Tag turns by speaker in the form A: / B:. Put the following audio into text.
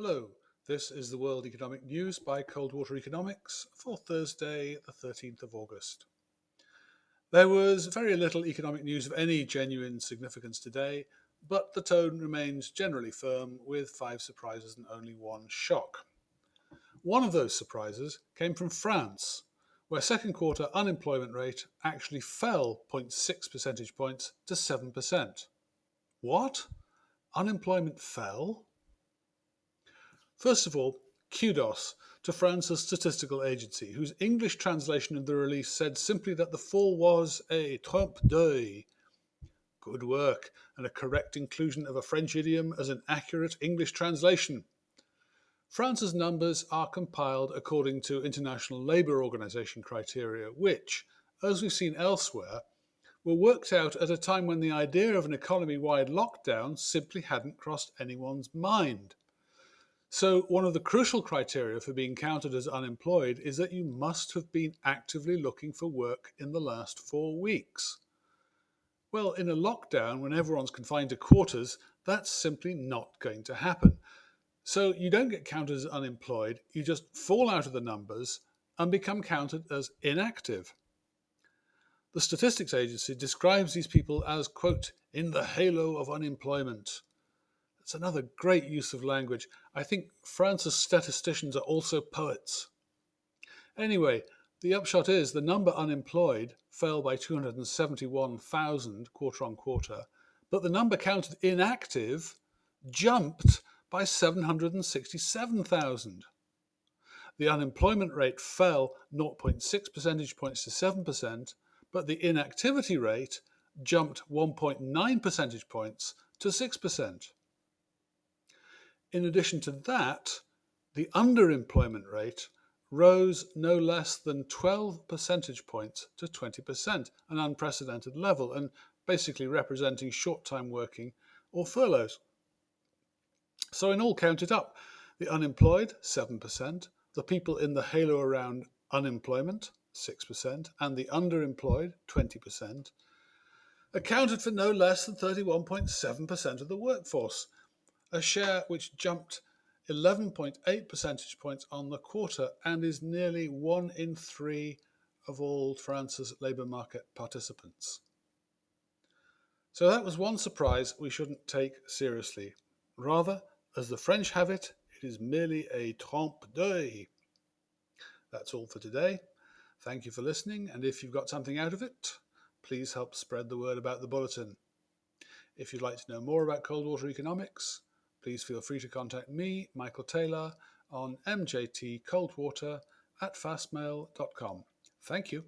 A: Hello, this is the World Economic News by Coldwater Economics for Thursday, the 13th of August. There was very little economic news of any genuine significance today, but the tone remains generally firm with five surprises and only one shock. One of those surprises came from France, where second quarter unemployment rate actually fell 0.6 percentage points to 7%. What? Unemployment fell? First of all, kudos to France's statistical agency, whose English translation of the release said simply that the fall was a trompe d'oeil. Good work, and a correct inclusion of a French idiom as an accurate English translation. France's numbers are compiled according to International Labour Organization criteria, which, as we've seen elsewhere, were worked out at a time when the idea of an economy wide lockdown simply hadn't crossed anyone's mind. So, one of the crucial criteria for being counted as unemployed is that you must have been actively looking for work in the last four weeks. Well, in a lockdown, when everyone's confined to quarters, that's simply not going to happen. So, you don't get counted as unemployed, you just fall out of the numbers and become counted as inactive. The Statistics Agency describes these people as, quote, in the halo of unemployment. It's another great use of language. I think France's statisticians are also poets. Anyway, the upshot is the number unemployed fell by 271,000 quarter on quarter, but the number counted inactive jumped by 767,000. The unemployment rate fell 0.6 percentage points to 7%, but the inactivity rate jumped 1.9 percentage points to 6%. In addition to that, the underemployment rate rose no less than 12 percentage points to 20%, an unprecedented level, and basically representing short time working or furloughs. So, in all, counted up, the unemployed, 7%, the people in the halo around unemployment, 6%, and the underemployed, 20%, accounted for no less than 31.7% of the workforce, a share which jumped 11.8 percentage points on the quarter and is nearly one in three of all France's labour market participants. So that was one surprise we shouldn't take seriously. Rather, as the French have it, it is merely a trompe d'oeil. That's all for today. Thank you for listening, and if you've got something out of it, please help spread the word about the bulletin. If you'd like to know more about Coldwater Economics, please feel free to contact me, Michael Taylor, on mjtcoldwater at fastmail.com. Thank you.